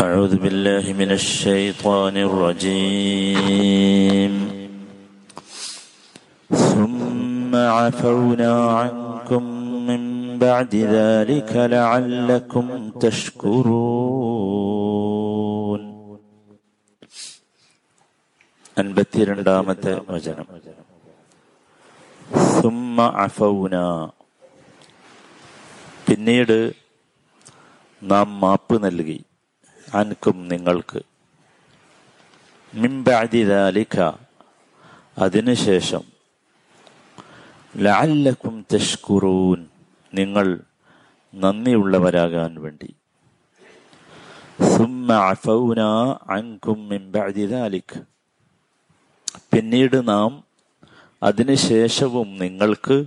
أعوذ بالله من الشيطان الرجيم ثم عفونا عنكم من بعد ذلك لعلكم تشكرون അൻപത്തിരണ്ടാമത്തെ വചനം സുമ്മ അഫൗന പിന്നീട് നാം മാപ്പ് നൽകി അൻകും നിങ്ങൾക്ക്. മിംബാദിദാലിക്ക അതിനുശേഷം ലഅല്ലക്കും തഷ്കുറൂൻ നിങ്ങൾ നന്ദിയുള്ളവരാകാൻ വേണ്ടി. പിന്നീട് നാം അതിനുശേഷവും നിങ്ങൾക്ക്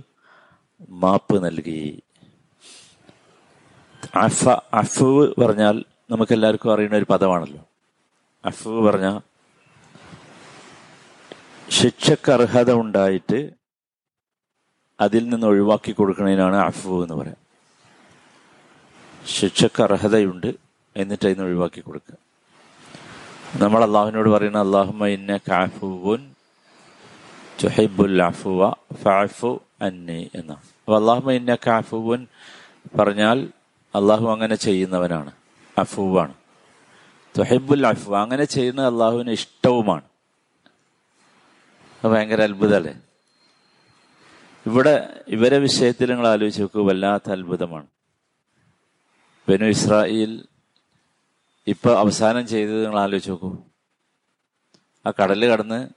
മാപ്പ് നൽകി. അഫ അഫു പറഞ്ഞാൽ നമുക്ക് എല്ലാവർക്കും അറിയുന്ന ഒരു പദമാണല്ലോ. അഫു പറഞ്ഞ ശിക്ഷക്ക് അർഹത ഉണ്ടായിട്ട് അതിൽ നിന്ന് ഒഴിവാക്കി കൊടുക്കുന്നതിനാണ് അഫു എന്ന് പറയാം. ശിക്ഷക്ക് അർഹതയുണ്ട് എന്നിട്ട് അതിന് ഒഴിവാക്കി കൊടുക്കുക. നമ്മൾ അള്ളാഹുവിനോട് പറയുന്ന അള്ളാഹുമ അന്നി എന്നാണ്. അപ്പൊ അള്ളാഹുമ പറഞ്ഞാൽ അള്ളാഹു അങ്ങനെ ചെയ്യുന്നവനാണ്. അഫുവാണ്. തൊഹിബുൽ അഫു അങ്ങനെ ചെയ്യുന്നത് അള്ളാഹുവിന് ഇഷ്ടവുമാണ്. ഭയങ്കര അത്ഭുതമല്ലേ? ഇവിടെ ഇവരെ വിഷയത്തിൽ നിങ്ങൾ ആലോചിച്ച് നോക്കൂ വല്ലാത്ത അത്ഭുതമാണ്. ബനു ഇസ്രായേൽ ഇപ്പൊ അവസാനം ചെയ്തത് നിങ്ങൾ ആലോചിച്ച് നോക്കൂ. ആ കടൽ കടന്ന്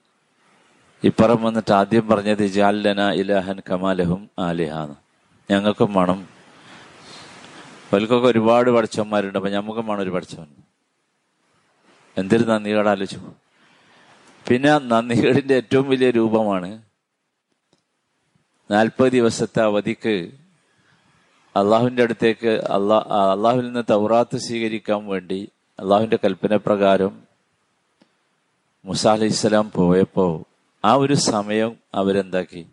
ഇപ്പുറം വന്നിട്ട് ആദ്യം പറഞ്ഞത് ജാലന ഇലഹൻ കമാലഹും ആലിഹാന്ന്. ഞങ്ങൾക്കും വേണം അവൽക്കൊക്കെ ഒരുപാട് പഠിച്ചവന്മാരുണ്ട്. അപ്പൊ ഞമ്മക്കും വേണം ഒരു പഠിച്ചവൻ. എന്തൊരു നന്ദികേട് ആലോചിച്ചു. പിന്നെ നന്ദികേടിന്റെ ഏറ്റവും വലിയ രൂപമാണ് നാൽപ്പത് ദിവസത്തെ അവധിക്ക് അള്ളാഹുവിന്റെ അടുത്തേക്ക് അള്ളാ അള്ളാഹുവിൽ നിന്ന് തൗറാത്ത് സ്വീകരിക്കാൻ വേണ്ടി അള്ളാഹുവിന്റെ കൽപ്പന പ്രകാരം മുസ അലൈഹി പോയപ്പോ ആ ഒരു സമയം അവരെന്താക്കി?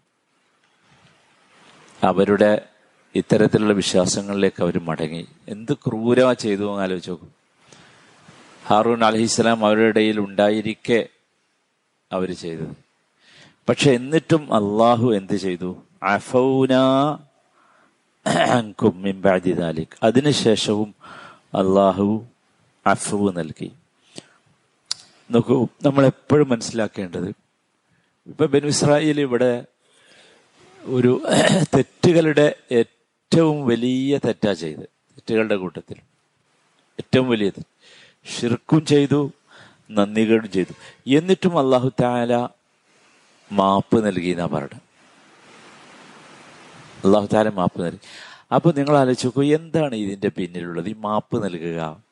അവരുടെ ഇത്തരത്തിലുള്ള വിശ്വാസങ്ങളിലേക്ക് അവർ മടങ്ങി. എന്ത് ക്രൂരമാ ചെയ്തു എന്ന് ആലോചിച്ച് നോക്കും. ഹാറൂൺ അലഹിസ്ലാം അവരുടെ ഇടയിൽ ഉണ്ടായിരിക്കെ അവർ ചെയ്തത്. പക്ഷെ എന്നിട്ടും അള്ളാഹു എന്ത് ചെയ്തു? അതിനുശേഷവും അള്ളാഹു അഫവ് നൽകി. നോക്കൂ നമ്മൾ എപ്പോഴും മനസ്സിലാക്കേണ്ടത് ഇപ്പൊ ബെൻ ഇസ്രായേൽ ഇവിടെ ഒരു തെറ്റുകളുടെ ഏറ്റവും വലിയ തെറ്റാ ചെയ്ത് തെറ്റുകളുടെ കൂട്ടത്തിൽ. ഏറ്റവും വലിയത്. ഷിർക്കും ചെയ്തു നന്ദികളും ചെയ്തു. എന്നിട്ടും അള്ളാഹു താല മാപ്പ് നൽകി എന്നാ പറയണം. അള്ളാഹു താല മാപ്പ് നൽകി. അപ്പൊ നിങ്ങൾ ആലോചിച്ച് നോക്കൂ എന്താണ് ഇതിന്റെ പിന്നിലുള്ളത്? ഈ മാപ്പ് നൽകുക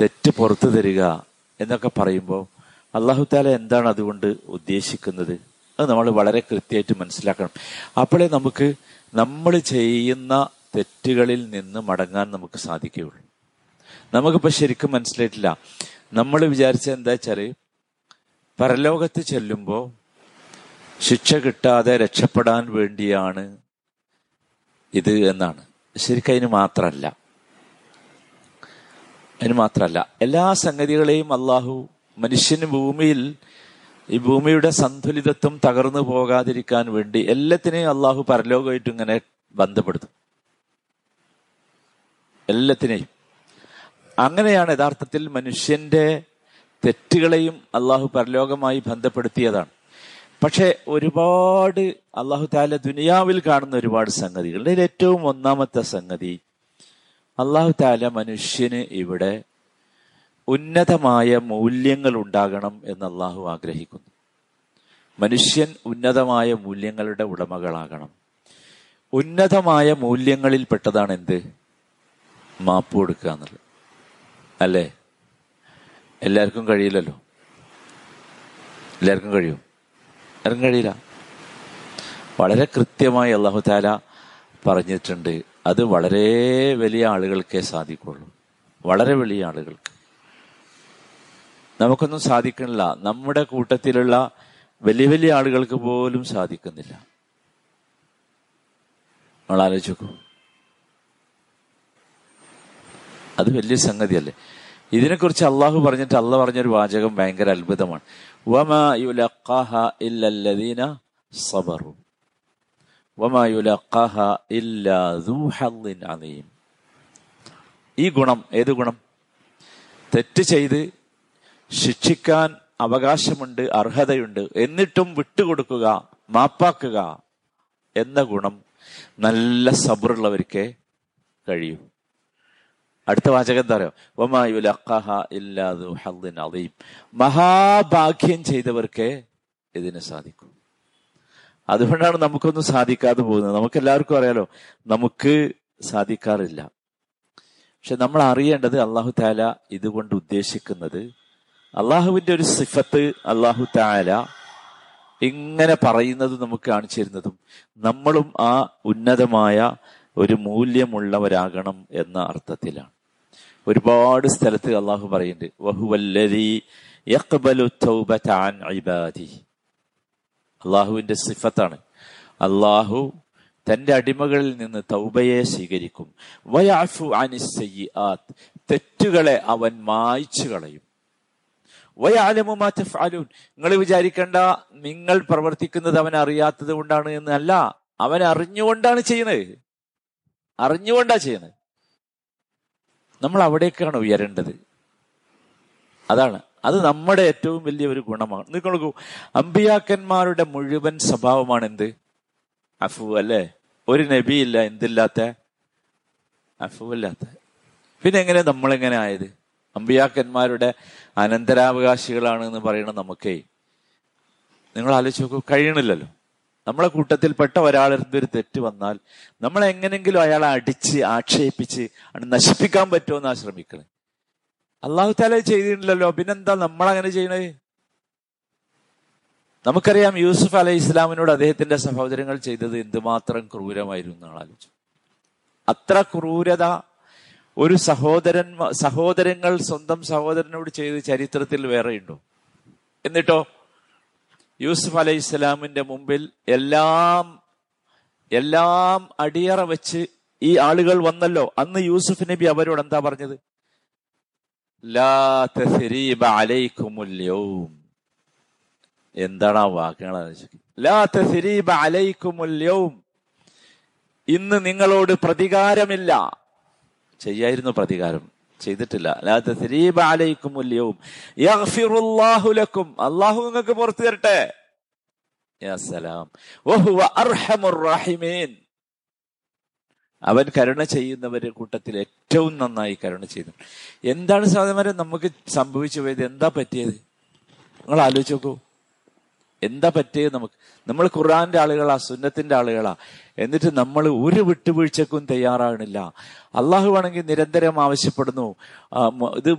തെറ്റ് പുറത്തു തരിക എന്നൊക്കെ പറയുമ്പോൾ അള്ളാഹു താല എന്താണ് അതുകൊണ്ട് ഉദ്ദേശിക്കുന്നത്? അത് നമ്മൾ വളരെ കൃത്യമായിട്ട് മനസ്സിലാക്കണം. അപ്പോഴേ നമുക്ക് നമ്മൾ ചെയ്യുന്ന തെറ്റുകളിൽ നിന്ന് മടങ്ങാൻ നമുക്ക് സാധിക്കുകയുള്ളൂ. നമുക്കിപ്പോൾ ശരിക്കും മനസ്സിലായിട്ടില്ല. നമ്മൾ വിചാരിച്ച എന്താ വെച്ചാൽ പരലോകത്ത് ചെല്ലുമ്പോൾ ശിക്ഷ കിട്ടാതെ രക്ഷപ്പെടാൻ വേണ്ടിയാണ് ഇത് എന്നാണ്. ശരിക്കും അതിന് മാത്രമല്ല അതിന് മാത്രമല്ല എല്ലാ സംഗതികളെയും അള്ളാഹു മനുഷ്യന് ഭൂമിയിൽ ഈ ഭൂമിയുടെ സന്തുലിതത്വം തകർന്നു പോകാതിരിക്കാൻ വേണ്ടി എല്ലാത്തിനെയും അള്ളാഹു പരലോകമായിട്ട് ഇങ്ങനെ ബന്ധപ്പെടുത്തും. എല്ലാത്തിനെയും. അങ്ങനെയാണ് യഥാർത്ഥത്തിൽ മനുഷ്യന്റെ തെറ്റുകളെയും അള്ളാഹു പരലോകമായി ബന്ധപ്പെടുത്തിയതാണ്. പക്ഷെ ഒരുപാട് അള്ളാഹു താല ദുനിയാവിൽ കാണുന്ന ഒരുപാട് സംഗതികൾ. ഏറ്റവും ഒന്നാമത്തെ സംഗതി അള്ളാഹു താല മനുഷ്യന് ഇവിടെ ഉന്നതമായ മൂല്യങ്ങൾ ഉണ്ടാകണം എന്ന് അള്ളാഹു ആഗ്രഹിക്കുന്നു. മനുഷ്യൻ ഉന്നതമായ മൂല്യങ്ങളുടെ ഉടമകളാകണം. ഉന്നതമായ മൂല്യങ്ങളിൽ പെട്ടതാണ് എന്ത്? മാപ്പ് കൊടുക്കുക എന്നുള്ളത്. അല്ലേ? എല്ലാവർക്കും കഴിയില്ലല്ലോ? എല്ലാവർക്കും കഴിയും? എല്ലാവർക്കും കഴിയില്ല? വളരെ കൃത്യമായി അള്ളാഹു താല പറഞ്ഞിട്ടുണ്ട്. അത് വളരെ വലിയ ആളുകൾക്കേ സാധിക്കുള്ളൂ. വളരെ വലിയ ആളുകൾക്ക്. നമുക്കൊന്നും സാധിക്കണില്ല നമ്മുടെ കൂട്ടത്തിലുള്ള വലിയ വലിയ ആളുകൾക്ക് പോലും സാധിക്കുന്നില്ല. നമ്മൾ ആലോചിക്കൂ അത് വലിയ സംഗതിയല്ലേ? ഇതിനെക്കുറിച്ച് അള്ളാഹു പറഞ്ഞിട്ട് അള്ളാഹ് പറഞ്ഞൊരു വാചകം ഭയങ്കര അത്ഭുതമാണ്. സബറു. ഈ ഗുണം ഏത് ഗുണം? തെറ്റ് ചെയ്ത് ശിക്ഷിക്കാൻ അവകാശമുണ്ട് അർഹതയുണ്ട്. എന്നിട്ടും വിട്ടുകൊടുക്കുക മാപ്പാക്കുക എന്ന ഗുണം നല്ല സബറുള്ളവർക്ക് കഴിയും. അടുത്ത വാചകം എന്താ പറയുക? മഹാഭാഗ്യം ചെയ്തവർക്കേ ഇതിന് സാധിക്കും. അതുകൊണ്ടാണ് നമുക്കൊന്നും സാധിക്കാതെ പോകുന്നത്. നമുക്ക് എല്ലാവർക്കും അറിയാലോ നമുക്ക് സാധിക്കാറില്ല. പക്ഷെ നമ്മൾ അറിയേണ്ടത് അള്ളാഹു താല ഇതുകൊണ്ട് ഉദ്ദേശിക്കുന്നത് അള്ളാഹുവിന്റെ ഒരു സിഫത്ത് അള്ളാഹു താല ഇങ്ങനെ പറയുന്നത് നമുക്ക് കാണിച്ചു തരുന്നതും നമ്മളും ആ ഉന്നതമായ ഒരു മൂല്യമുള്ളവരാകണം എന്ന അർത്ഥത്തിലാണ്. ഒരുപാട് സ്ഥലത്ത് അള്ളാഹു പറയുന്നുണ്ട്. അള്ളാഹുവിന്റെ സിഫത്താണ്. അള്ളാഹു തന്റെ അടിമകളിൽ നിന്ന് തൗബയെ സ്വീകരിക്കും. തെറ്റുകളെ അവൻ മായ്ച്ചു കളയും. വയാലമുമാറ്റഫാലൂൻ നിങ്ങൾ വിചാരിക്കേണ്ട നിങ്ങൾ പ്രവർത്തിക്കുന്നത് അവൻ അറിയാത്തത് കൊണ്ടാണ് എന്നല്ല അവൻ അറിഞ്ഞുകൊണ്ടാണ് ചെയ്യുന്നത്. അറിഞ്ഞുകൊണ്ടാ ചെയ്യുന്നത്. നമ്മൾ അവിടേക്കാണ് ഉയരേണ്ടത്. അതാണ്. അത് നമ്മുടെ ഏറ്റവും വലിയ ഒരു ഗുണമാണ്. നിങ്ങൾ നോക്കൂ. അമ്പിയാക്കന്മാരുടെ മുഴുവൻ സ്വഭാവമാണ് എന്ത്? അഫു അല്ലേ? ഒരു നബിയില്ല എന്തില്ലാത്ത? അഫുവല്ലാത്ത. പിന്നെ എങ്ങനെ നമ്മളെങ്ങനെ ആയത്? അമ്പിയാക്കന്മാരുടെ അനന്തരാവകാശികളാണ് എന്ന് പറയുന്നത് നമുക്കേ നിങ്ങൾ ആലോചിച്ച് നോക്കൂ കഴിയണില്ലല്ലോ. നമ്മളെ കൂട്ടത്തിൽപ്പെട്ട ഒരാളുടെ ഒരു തെറ്റ് വന്നാൽ നമ്മൾ എങ്ങനെങ്കിലും അയാളെ അടിച്ച് ആക്ഷേപിച്ച് നശിപ്പിക്കാൻ പറ്റുമോ എന്നാ ശ്രമിക്കണേ. അള്ളാഹു താല ചെയ്തിട്ടില്ലല്ലോ പിന്നെന്താ നമ്മൾ അങ്ങനെ ചെയ്യണത് നമുക്കറിയാം യൂസുഫ് അലൈഹി ഇസ്ലാമിനോട് അദ്ദേഹത്തിന്റെ സഹോദരങ്ങൾ ചെയ്തത് എന്തുമാത്രം ക്രൂരമായിരുന്നു എന്നാണ് ആലോചിച്ചു അത്ര ക്രൂരത ഒരു സഹോദരൻ സഹോദരങ്ങൾ സ്വന്തം സഹോദരനോട് ചെയ്ത ചരിത്രത്തിൽ വേറെയുണ്ടോ എന്നിട്ടോ യൂസുഫ് അലൈഹി ഇസ്ലാമിന്റെ മുമ്പിൽ എല്ലാം എല്ലാം അടിയറ വെച്ച് ഈ ആളുകൾ വന്നല്ലോ. അന്ന് യൂസുഫ് നബി അവരോട് എന്താ പറഞ്ഞത്? എന്താണ് ആ വാക്കുകൾ ഇന്ന് നിങ്ങളോട് പ്രതികാരമില്ല. ചെയ്യായിരുന്നു പ്രതികാരം. ചെയ്തിട്ടില്ല. ലക്കും. അള്ളാഹു നിങ്ങൾക്ക് പുറത്തു തരട്ടെ. അവൻ കരുണ ചെയ്യുന്നവരുടെ കൂട്ടത്തിൽ ഏറ്റവും നന്നായി കരുണ ചെയ്തു എന്താണ് സാധനം? നമുക്ക് സംഭവിച്ചു പോയത് എന്താ പറ്റിയത്? നിങ്ങൾ ആലോചിച്ച് നോക്കൂ. എന്താ പറ്റിയത് നമുക്ക്? നമ്മൾ ഖുർആന്റെ ആളുകളാ സുന്നത്തിന്റെ ആളുകളാ. എന്നിട്ട് നമ്മൾ ഒരു വിട്ടുവീഴ്ചക്കും തയ്യാറാകണില്ല. അള്ളാഹു ആണെങ്കിൽ നിരന്തരം ആവശ്യപ്പെടുന്നു ഇത്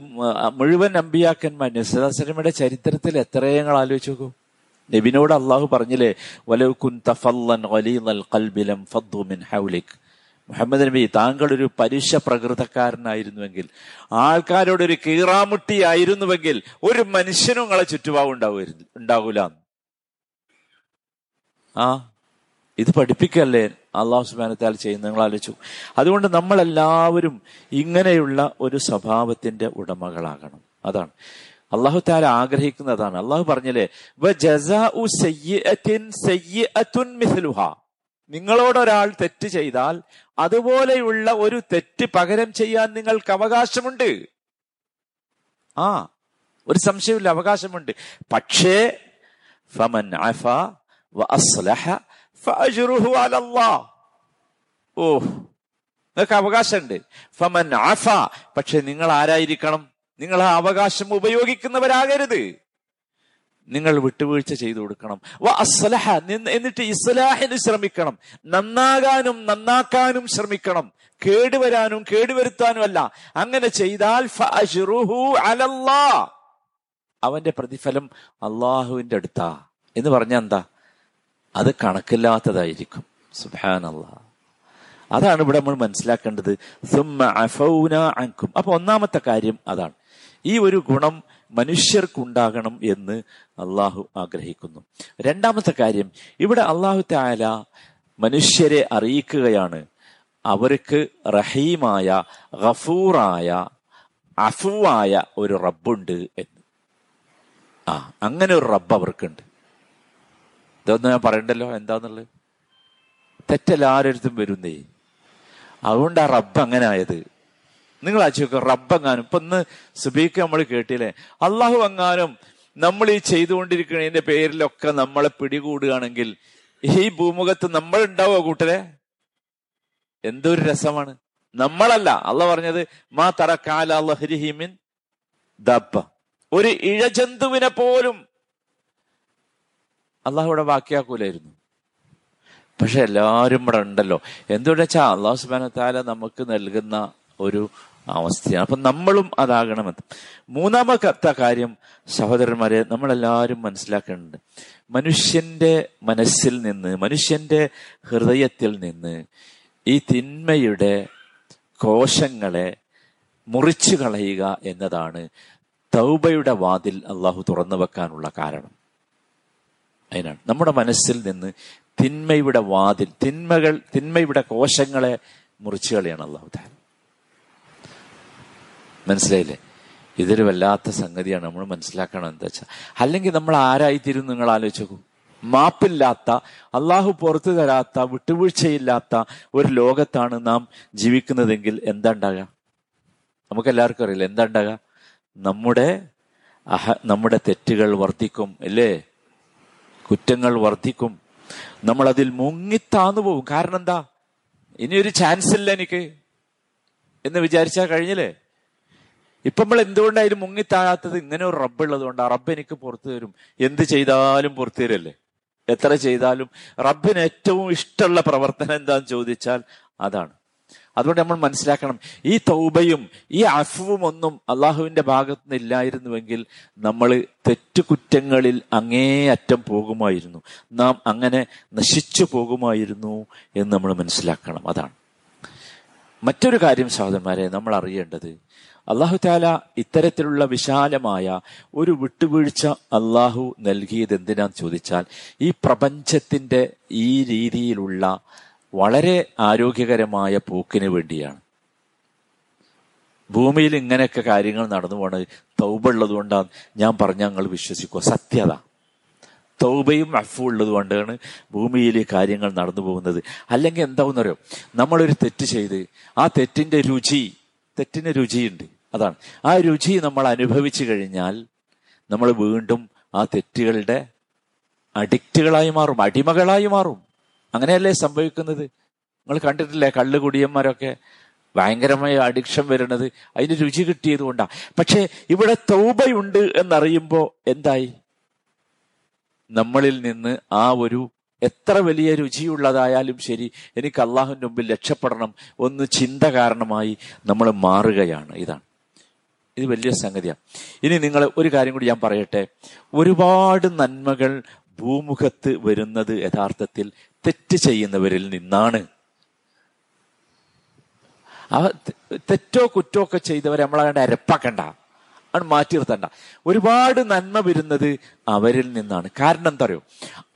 മുഴുവൻ അമ്പിയാക്കന്മാർ നിസ്സലാസ്ലമിയുടെ ചരിത്രത്തിൽ എത്രയങ്ങൾ ആലോചിച്ച് നോക്കൂ? നബിനോട് അള്ളാഹു പറഞ്ഞില്ലേ മുഹമ്മദ് നബി താങ്കൾ ഒരു പരുഷ പ്രകൃതക്കാരനായിരുന്നുവെങ്കിൽ ആൾക്കാരോടൊരു കീറാമുട്ടി ആയിരുന്നുവെങ്കിൽ ഒരു മനുഷ്യനും നിങ്ങളെ ചുറ്റുപാവ് ഉണ്ടാവുമായിരുന്നു ഉണ്ടാകൂല ആ ഇത് പഠിപ്പിക്കല്ലേ അള്ളാഹു സുബാനത്താൽ ചെയ്യുന്ന നിങ്ങൾ ആലോചിച്ചു. അതുകൊണ്ട് നമ്മളെല്ലാവരും ഇങ്ങനെയുള്ള ഒരു സ്വഭാവത്തിന്റെ ഉടമകളാകണം. അതാണ്. അള്ളാഹു താല ആഗ്രഹിക്കുന്നതാണ്. അള്ളാഹു പറഞ്ഞില്ലേ നിങ്ങളോടൊരാൾ തെറ്റ് ചെയ്താൽ അതുപോലെയുള്ള ഒരു തെറ്റ് പകരം ചെയ്യാൻ നിങ്ങൾക്ക് അവകാശമുണ്ട്. ആ ഒരു സംശയമില്ല അവകാശമുണ്ട്. പക്ഷേ ഫമൻ അഫ ഓ നിങ്ങൾക്ക് അവകാശമുണ്ട് ഫമൻ ആഫ പക്ഷെ നിങ്ങൾ ആരായിരിക്കണം? നിങ്ങൾ ആ അവകാശം ഉപയോഗിക്കുന്നവരാകരുത്. നിങ്ങൾ വിട്ടുവീഴ്ച ചെയ്തു കൊടുക്കണം. അസ്ലഹ എന്നിട്ട് ഇസ്ലാഹിന് ശ്രമിക്കണം. നന്നാകാനും നന്നാക്കാനും ശ്രമിക്കണം. കേടുവരാനും കേടുവരുത്താനും അല്ല അങ്ങനെ ചെയ്താൽ അവന്റെ പ്രതിഫലം അള്ളാഹുവിന്റെ അടുത്താ. എന്ന് പറഞ്ഞ എന്താ? അത് കണക്കില്ലാത്തതായിരിക്കും. സുബാനല്ല അതാണ് ഇവിടെ നമ്മൾ മനസ്സിലാക്കേണ്ടത്. അൻകും അപ്പൊ ഒന്നാമത്തെ കാര്യം അതാണ്. ഈ ഒരു ഗുണം മനുഷ്യർക്കുണ്ടാകണം എന്ന് അള്ളാഹു ആഗ്രഹിക്കുന്നു. രണ്ടാമത്തെ കാര്യം ഇവിടെ അള്ളാഹു താല മനുഷ്യരെ അറിയിക്കുകയാണ്. അവർക്ക് റഹീമായ ഗഫൂറായ അഫുവായ ഒരു റബ്ബുണ്ട് എന്ന്. ആ അങ്ങനെ ഒരു റബ്ബ് അവർക്കുണ്ട്. ഇതൊന്നും ഞാൻ പറയണ്ടല്ലോ. എന്താന്നുള്ളത്? തെറ്റെല്ലാരടുത്തും വരുന്നേ. അതുകൊണ്ട് റബ്ബ് അങ്ങനെ ആയത്. നിങ്ങൾ ആച്ചോക്ക റബ്ബ് എങ്ങാനും. ഇപ്പൊ ഇന്ന് സുബീക്ക് നമ്മൾ കേട്ടില്ലേ? അള്ളാഹു എങ്ങാനും നമ്മൾ ഈ ചെയ്തുകൊണ്ടിരിക്കുന്നതിന്റെ പേരിലൊക്കെ നമ്മളെ പിടികൂടുകയാണെങ്കിൽ ഈ ഭൂമുഖത്ത് നമ്മൾ ഉണ്ടാവുക കൂട്ടരെ? എന്തൊരു രസമാണ്. നമ്മളല്ല. അല്ല പറഞ്ഞത് മാ തറക്കാലിമിൻ ദബ്ബ. ഒരു ഇഴജന്തുവിനെ പോലും അള്ളാഹു ഇവിടെ ബാക്കിയാക്കൂലായിരുന്നു പക്ഷെ എല്ലാവരും ഇവിടെ ഉണ്ടല്ലോ. എന്തുകൊണ്ട് വെച്ചാൽ അള്ളാഹു സുബാന താല നമുക്ക് നൽകുന്ന ഒരു അവസ്ഥയാണ്. അപ്പൊ നമ്മളും അതാകണമെന്ന്. മൂന്നാമത്തെ കാര്യം സഹോദരന്മാരെ നമ്മളെല്ലാവരും മനസ്സിലാക്കേണ്ടത് മനുഷ്യന്റെ മനസ്സിൽ നിന്ന് മനുഷ്യന്റെ ഹൃദയത്തിൽ നിന്ന് ഈ തിന്മയുടെ കോശങ്ങളെ മുറിച്ചു കളയുക എന്നതാണ് തൗബയുടെ വാതിൽ അള്ളാഹു തുറന്നു വെക്കാനുള്ള കാരണം. അതിനാണ്. നമ്മുടെ മനസ്സിൽ നിന്ന് തിന്മയുടെ വാതിൽ തിന്മകൾ തിന്മയുടെ കോശങ്ങളെ മുറിച്ചു കളയാണ് അള്ളാഹു താൻ മനസ്സിലായില്ലേ? ഇതൊരു വല്ലാത്ത സംഗതിയാണ്. നമ്മൾ മനസ്സിലാക്കണം എന്താ വെച്ചാൽ അല്ലെങ്കിൽ നമ്മൾ ആരായിത്തീരും നിങ്ങൾ ആലോചിച്ചു മാപ്പില്ലാത്ത അള്ളാഹു പുറത്തു തരാത്ത വിട്ടുവീഴ്ചയില്ലാത്ത ഒരു ലോകത്താണ് നാം ജീവിക്കുന്നതെങ്കിൽ എന്താ ഉണ്ടാകുക? നമുക്ക് എല്ലാവർക്കും അറിയില്ല? എന്താ ഉണ്ടാകുക? നമ്മുടെ അഹ നമ്മുടെ തെറ്റുകൾ വർദ്ധിക്കും അല്ലേ? കുറ്റങ്ങൾ വർദ്ധിക്കും. നമ്മൾ അതിൽ മുങ്ങിത്താന്നു പോകും കാരണം എന്താ ഇനിയൊരു ചാൻസ് ഇല്ല എനിക്ക്. എന്ന് വിചാരിച്ചാൽ കഴിഞ്ഞില്ലേ? ഇപ്പൊ നമ്മൾ എന്തുകൊണ്ടായാലും മുങ്ങിത്താഴാത്തത്? ഇങ്ങനെ ഒരു റബ്ബ് ഉള്ളത് കൊണ്ട് ആ റബ്ബ് എനിക്ക് പുറത്തു തരും. എന്ത് ചെയ്താലും പുറത്തു തരല്ലേ? എത്ര ചെയ്താലും റബ്ബിന് ഏറ്റവും ഇഷ്ടമുള്ള പ്രവർത്തനം എന്താന്ന് ചോദിച്ചാൽ അതാണ്. അതുകൊണ്ട് നമ്മൾ മനസ്സിലാക്കണം ഈ തൗബയും ഈ അഫുവും ഒന്നും അള്ളാഹുവിന്റെ ഭാഗത്ത് നിന്ന് ഇല്ലായിരുന്നുവെങ്കിൽ നമ്മൾ തെറ്റുകുറ്റങ്ങളിൽ അങ്ങേയറ്റം പോകുമായിരുന്നു. നാം അങ്ങനെ നശിച്ചു പോകുമായിരുന്നു എന്ന് നമ്മൾ മനസ്സിലാക്കണം. അതാണ്. മറ്റൊരു കാര്യം സഹോദരന്മാരെ നമ്മൾ അറിയേണ്ടത് അള്ളാഹു താല ഇത്തരത്തിലുള്ള വിശാലമായ ഒരു വിട്ടുവീഴ്ച അള്ളാഹു നൽകിയത് എന്തിനാന്ന് ചോദിച്ചാൽ ഈ പ്രപഞ്ചത്തിന്റെ ഈ രീതിയിലുള്ള വളരെ ആരോഗ്യകരമായ പോക്കിന് വേണ്ടിയാണ്. ഭൂമിയിൽ ഇങ്ങനെയൊക്കെ കാര്യങ്ങൾ നടന്നു പോണത് തൗബുള്ളത് കൊണ്ടാണ് ഞാൻ പറഞ്ഞ ഞങ്ങൾ വിശ്വസിക്കുക. സത്യത. തൗബയും അഫും ഉള്ളത് കൊണ്ടാണ് ഭൂമിയിൽ കാര്യങ്ങൾ നടന്നു പോകുന്നത്. അല്ലെങ്കിൽ എന്താവുന്നറിയോ? നമ്മളൊരു തെറ്റ് ചെയ്ത് ആ തെറ്റിന്റെ രുചി തെറ്റിന് രുചിയുണ്ട്. അതാണ്. ആ രുചി നമ്മൾ അനുഭവിച്ചു കഴിഞ്ഞാൽ നമ്മൾ വീണ്ടും ആ തെറ്റുകളുടെ അഡിക്റ്റുകളായി മാറും അടിമകളായി മാറും. അങ്ങനെയല്ലേ സംഭവിക്കുന്നത്? നിങ്ങൾ കണ്ടിട്ടില്ലേ കള്ളുകുടിയന്മാരൊക്കെ ഭയങ്കരമായ അഡിക്ഷൻ വരുന്നത്. അതിന് രുചി കിട്ടിയത് കൊണ്ടാ. പക്ഷെ ഇവിടെ തൗബയുണ്ട് എന്നറിയുമ്പോ എന്തായി? നമ്മളിൽ നിന്ന് ആ ഒരു എത്ര വലിയ രുചിയുള്ളതായാലും ശരി എനിക്ക് അള്ളാഹുവിന്റെ മുമ്പിൽ രക്ഷപ്പെടണം. ഒന്ന് ചിന്ത കാരണമായി നമ്മൾ മാറുകയാണ്. ഇതാണ്. ഇത് വലിയ സംഗതിയാണ് ഇനി നിങ്ങൾ ഒരു കാര്യം കൂടി ഞാൻ പറയട്ടെ. ഒരുപാട് നന്മകൾ ഭൂമുഖത്ത് വരുന്നത് യഥാർത്ഥത്തിൽ തെറ്റ് ചെയ്യുന്നവരിൽ നിന്നാണ്. അവ തെറ്റോ കുറ്റോ ഒക്കെ ചെയ്തവരെ നമ്മളങ്ങനെ അരപ്പാക്കണ്ട. അത് മാറ്റി നിർത്തണ്ട. ഒരുപാട് നന്മ വരുന്നത് അവരിൽ നിന്നാണ്. കാരണം എന്താ പറയുക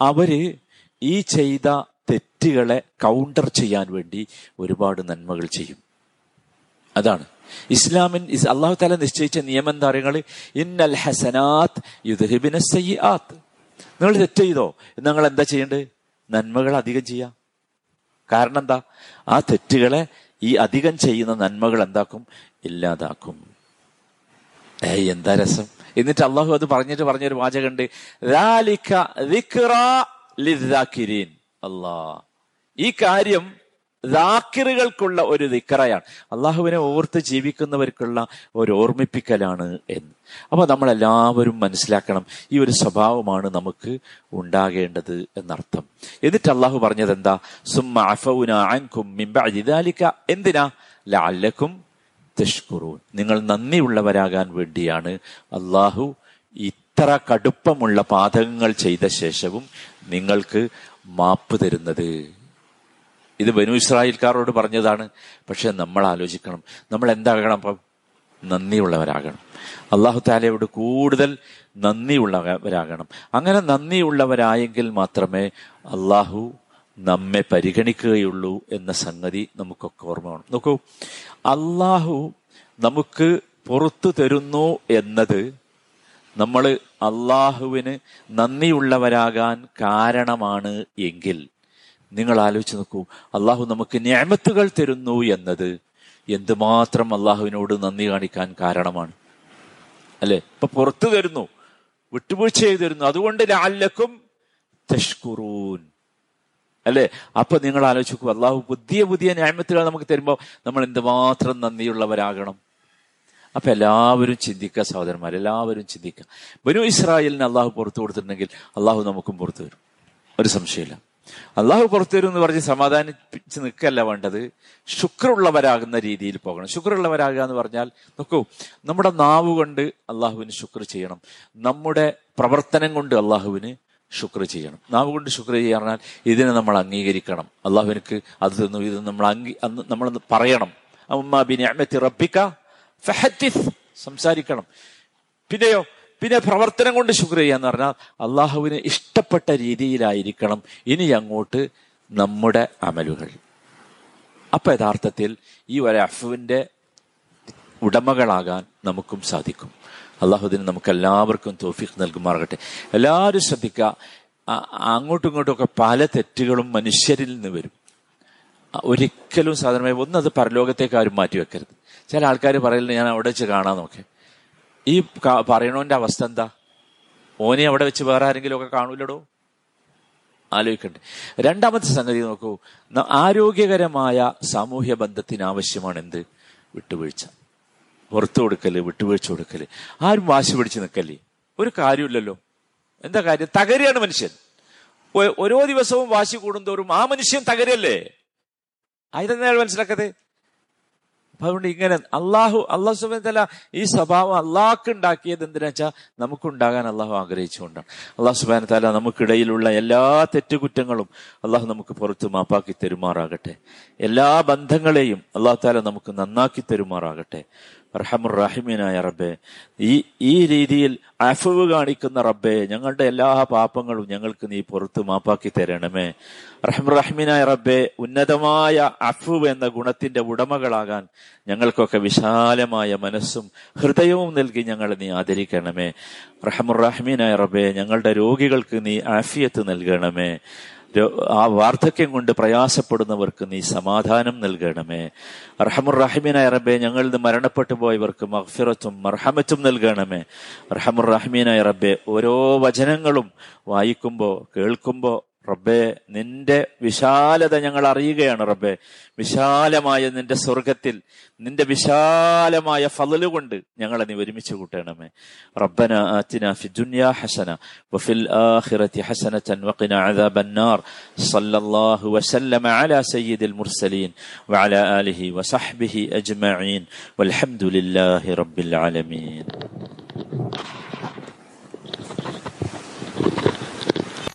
അവർ ഈ ചെയ്ത തെറ്റുകളെ കൗണ്ടർ ചെയ്യാൻ വേണ്ടി ഒരുപാട് നന്മകൾ ചെയ്യും. അതാണ്. ഇസ്ലാമിൻ അള്ളാഹു താല നിശ്ചയിച്ച നിയമം എന്താ പറയുക ഇന്നൽ ഹസനാത്ത് യുദ്ഹിബിന സയ്യാത്ത് നിങ്ങൾ തെറ്റ് ചെയ്തോ നിങ്ങൾ എന്താ ചെയ്യേണ്ടത്? നന്മകൾ അധികം ചെയ്യാം. കാരണം എന്താ? ആ തെറ്റുകളെ ഈ അധികം ചെയ്യുന്ന നന്മകൾ എന്താക്കും? ഇല്ലാതാക്കും. ഏയ് എന്താ രസം? എന്നിട്ട് അള്ളാഹു അത് പറഞ്ഞിട്ട് പറഞ്ഞൊരു വാചകണ്ട് അല്ലാ ഈ കാര്യം ദാക്കിറുകൾക്കുള്ള ഒരു ദിക്കറയാണ്. അള്ളാഹുവിനെ ഓർത്ത് ജീവിക്കുന്നവർക്കുള്ള ഒരു ഓർമ്മിപ്പിക്കലാണ് എന്ന്. അപ്പൊ നമ്മൾ എല്ലാവരും മനസ്സിലാക്കണം ഈ ഒരു സ്വഭാവമാണ് നമുക്ക് ഉണ്ടാകേണ്ടത് എന്നർത്ഥം. എന്നിട്ട് അള്ളാഹു പറഞ്ഞത് എന്താ സുമ്മ എന്തിനാ? ലാലക്കും തഷ്കുറൂൻ. നിങ്ങൾ നന്ദിയുള്ളവരാകാൻ വേണ്ടിയാണ് അള്ളാഹു ഇത്ര കടുപ്പമുള്ള പാതകങ്ങൾ ചെയ്ത ശേഷവും നിങ്ങൾക്ക് മാപ്പ് തരുന്നത്. ഇത് ബനു ഇസ്രായേൽക്കാരോട് പറഞ്ഞതാണ്. പക്ഷെ നമ്മൾ ആലോചിക്കണം. നമ്മൾ എന്താകണം? അപ്പം നന്ദിയുള്ളവരാകണം. അള്ളാഹു താലയോട് കൂടുതൽ നന്ദിയുള്ളവരാകണം. അങ്ങനെ നന്ദിയുള്ളവരായെങ്കിൽ മാത്രമേ അള്ളാഹു നമ്മെ പരിഗണിക്കുകയുള്ളൂ എന്ന സംഗതി നമുക്കൊക്കെ ഓർമ്മ വേണം നോക്കൂ അള്ളാഹു നമുക്ക് പുറത്തു തരുന്നു എന്നത് നമ്മൾ അള്ളാഹുവിന് നന്ദിയുള്ളവരാകാൻ കാരണമാണ് എങ്കിൽ നിങ്ങൾ ആലോചിച്ച് നോക്കൂ. അള്ളാഹു നമുക്ക് ഞാമത്തുകൾ തരുന്നു എന്നത് എന്തുമാത്രം അള്ളാഹുവിനോട് നന്ദി കാണിക്കാൻ കാരണമാണ്. അല്ലെ? ഇപ്പൊ പുറത്തു തരുന്നു വിട്ടുവീഴ്ച ചെയ്തു തരുന്നു. അതുകൊണ്ട് ലാലക്കും തഷ്കുറൂൻ. അല്ലെ? അപ്പൊ നിങ്ങൾ ആലോചിച്ച് നോക്കൂ അള്ളാഹു പുതിയ പുതിയ ന്യായമത്തുകൾ നമുക്ക് തരുമ്പോൾ നമ്മൾ എന്തുമാത്രം നന്ദിയുള്ളവരാകണം. അപ്പൊ എല്ലാവരും ചിന്തിക്കുക സഹോദരന്മാർ എല്ലാവരും ചിന്തിക്കുക. ബനു ഇസ്രായേലിന് അള്ളാഹു പുറത്തു കൊടുത്തിട്ടുണ്ടെങ്കിൽ അള്ളാഹു നമുക്കും പുറത്തു വരും ഒരു സംശയമില്ല. അള്ളാഹു പുറത്തു വരും എന്ന് പറഞ്ഞ് സമാധാനിപ്പിച്ച് നിൽക്കല്ല വേണ്ടത് ശുക്രുള്ളവരാകുന്ന രീതിയിൽ പോകണം. ശുക്രുള്ളവരാകുക എന്ന് പറഞ്ഞാൽ നോക്കൂ നമ്മുടെ നാവ് കൊണ്ട് അള്ളാഹുവിന് ശുക്ർ ചെയ്യണം. നമ്മുടെ പ്രവർത്തനം കൊണ്ട് അള്ളാഹുവിന് ശുക്ർ ചെയ്യണം. നാവ് കൊണ്ട് ശുക്ർ ചെയ്യാൻ പറഞ്ഞാൽ ഇതിനെ നമ്മൾ അംഗീകരിക്കണം. അള്ളാഹുവിനക്ക് അത് തന്നു ഇത് നമ്മൾ അംഗീ നമ്മൾ പറയണം. അമ്മ ഫഹത്തിസ് സംസാരിക്കണം. പിന്നെയോ പിന്നെ പ്രവർത്തനം കൊണ്ട് ശുക്ർ ചെയ്യാന്ന് പറഞ്ഞാൽ അള്ളാഹുവിന് ഇഷ്ടപ്പെട്ട രീതിയിലായിരിക്കണം. ഇനി അങ്ങോട്ട് നമ്മുടെ അമലുകൾ. അപ്പൊ യഥാർത്ഥത്തിൽ ഈ ഒരു അഫുവിന്റെ ഉടമകളാകാൻ നമുക്കും സാധിക്കും. അള്ളാഹുദിന് നമുക്ക് എല്ലാവർക്കും തോഫിക്ക് നൽകുമാറാകട്ടെ. എല്ലാവരും ശ്രദ്ധിക്കുക അങ്ങോട്ടും ഇങ്ങോട്ടും ഒക്കെ പല തെറ്റുകളും മനുഷ്യരിൽ നിന്ന് വരും. ഒരിക്കലും സാധാരണമായി ഒന്നത് പരലോകത്തേക്ക് ആരും മാറ്റി വെക്കരുത് ചില ആൾക്കാർ പറയില്ല ഞാൻ അവിടെ വെച്ച് കാണാൻ നോക്കെ ഈ പറയണോന്റെ അവസ്ഥ എന്താ? ഓനെ അവിടെ വെച്ച് വേറെ ആരെങ്കിലും ഒക്കെ കാണൂലടോ? ആലോചിക്കണ്ടേ. രണ്ടാമത്തെ സംഗതി നോക്കൂ. ആരോഗ്യകരമായ സാമൂഹ്യ ബന്ധത്തിന് ആവശ്യമാണ് എന്ത്? വിട്ടുവീഴ്ച. പുറത്തു കൊടുക്കൽ വിട്ടുവീഴ്ച കൊടുക്കൽ. ആരും വാശി പിടിച്ച് നിൽക്കല്ലേ? ഒരു കാര്യമില്ലല്ലോ. എന്താ കാര്യം? തകരുകയാണ് മനുഷ്യൻ. ഓരോ ദിവസവും വാശി കൂടുന്തോറും ആ മനുഷ്യൻ തകരല്ലേ? ആയിരുന്നയാൾ മനസ്സിലാക്കത് അപ്പൊ അതുകൊണ്ട് ഇങ്ങനെ അള്ളാഹു അള്ളാഹു സുബാന ഈ സ്വഭാവം അള്ളാഹ്ക്ക് ഉണ്ടാക്കിയത് എന്തിനാ വെച്ചാൽ നമുക്കുണ്ടാകാൻ അള്ളാഹു ആഗ്രഹിച്ചുകൊണ്ടാണ്. അള്ളാഹു സുബാന താല നമുക്കിടയിലുള്ള എല്ലാ തെറ്റുകുറ്റങ്ങളും അള്ളാഹു നമുക്ക് പുറത്ത് മാപ്പാക്കി തരുമാറാകട്ടെ. എല്ലാ ബന്ധങ്ങളെയും അള്ളാഹു താല നമുക്ക് നന്നാക്കി തരുമാറാകട്ടെ. റഹമുറാഹിമീനായ റബ്ബെ. ഈ ഈ രീതിയിൽ അഫവ് കാണിക്കുന്ന റബ്ബെ ഞങ്ങളുടെ എല്ലാ പാപങ്ങളും ഞങ്ങൾക്ക് നീ പുറത്ത് മാപ്പാക്കി തരണമേ. റഹമുറഹിമീനായ റബ്ബെ ഉന്നതമായ അഫുവ് എന്ന ഗുണത്തിന്റെ ഉടമകളാകാൻ ഞങ്ങൾക്കൊക്കെ വിശാലമായ മനസ്സും ഹൃദയവും നൽകി ഞങ്ങളെ നീ ആദരിക്കണമേ. റഹമുറഹിമീനായ റബ്ബെ ഞങ്ങളുടെ രോഗികൾക്ക് നീ ആഫിയത്ത് നൽകണമേ. ആ വാർദ്ധക്യം കൊണ്ട് പ്രയാസപ്പെടുന്നവർക്ക് നീ സമാധാനം നൽകണമേ. അർഹമുറഹിമീൻ റബ്ബെ ഞങ്ങളിൽ നിന്ന് മരണപ്പെട്ടു പോയവർക്ക് മഹ്ഫിറത്തും മർഹമത്തും നൽകണമേ. അർഹമുറഹിമീൻ റബ്ബെ ഓരോ വചനങ്ങളും വായിക്കുമ്പോ കേൾക്കുമ്പോ റബ്ബെ നിന്റെ വിശാലത ഞങ്ങൾ അറിയുകയാണ് റബ്ബെ. വിശാലമായ നിന്റെ സ്വർഗത്തിൽ നിന്റെ വിശാലമായ ഫലല് കൊണ്ട് ഞങ്ങളെ നീ ഒരുമിച്ച് കൂട്ടണമേ. റബ്ബന ആതിന ഫി ദുനിയാ ഹസന വഫിൽ ആഖിറതി ഹസനതൻ വഖിന അദാബന്നാർ. സല്ലല്ലാഹു വസല്ലമ അലാ സയ്യിദിൽ മുർസലീൻ വഅലാ ആലിഹി വസഹ്ബിഹി അജ്മഈൻ. വൽഹംദുലില്ലാഹി റബ്ബിൽ ആലമീൻ.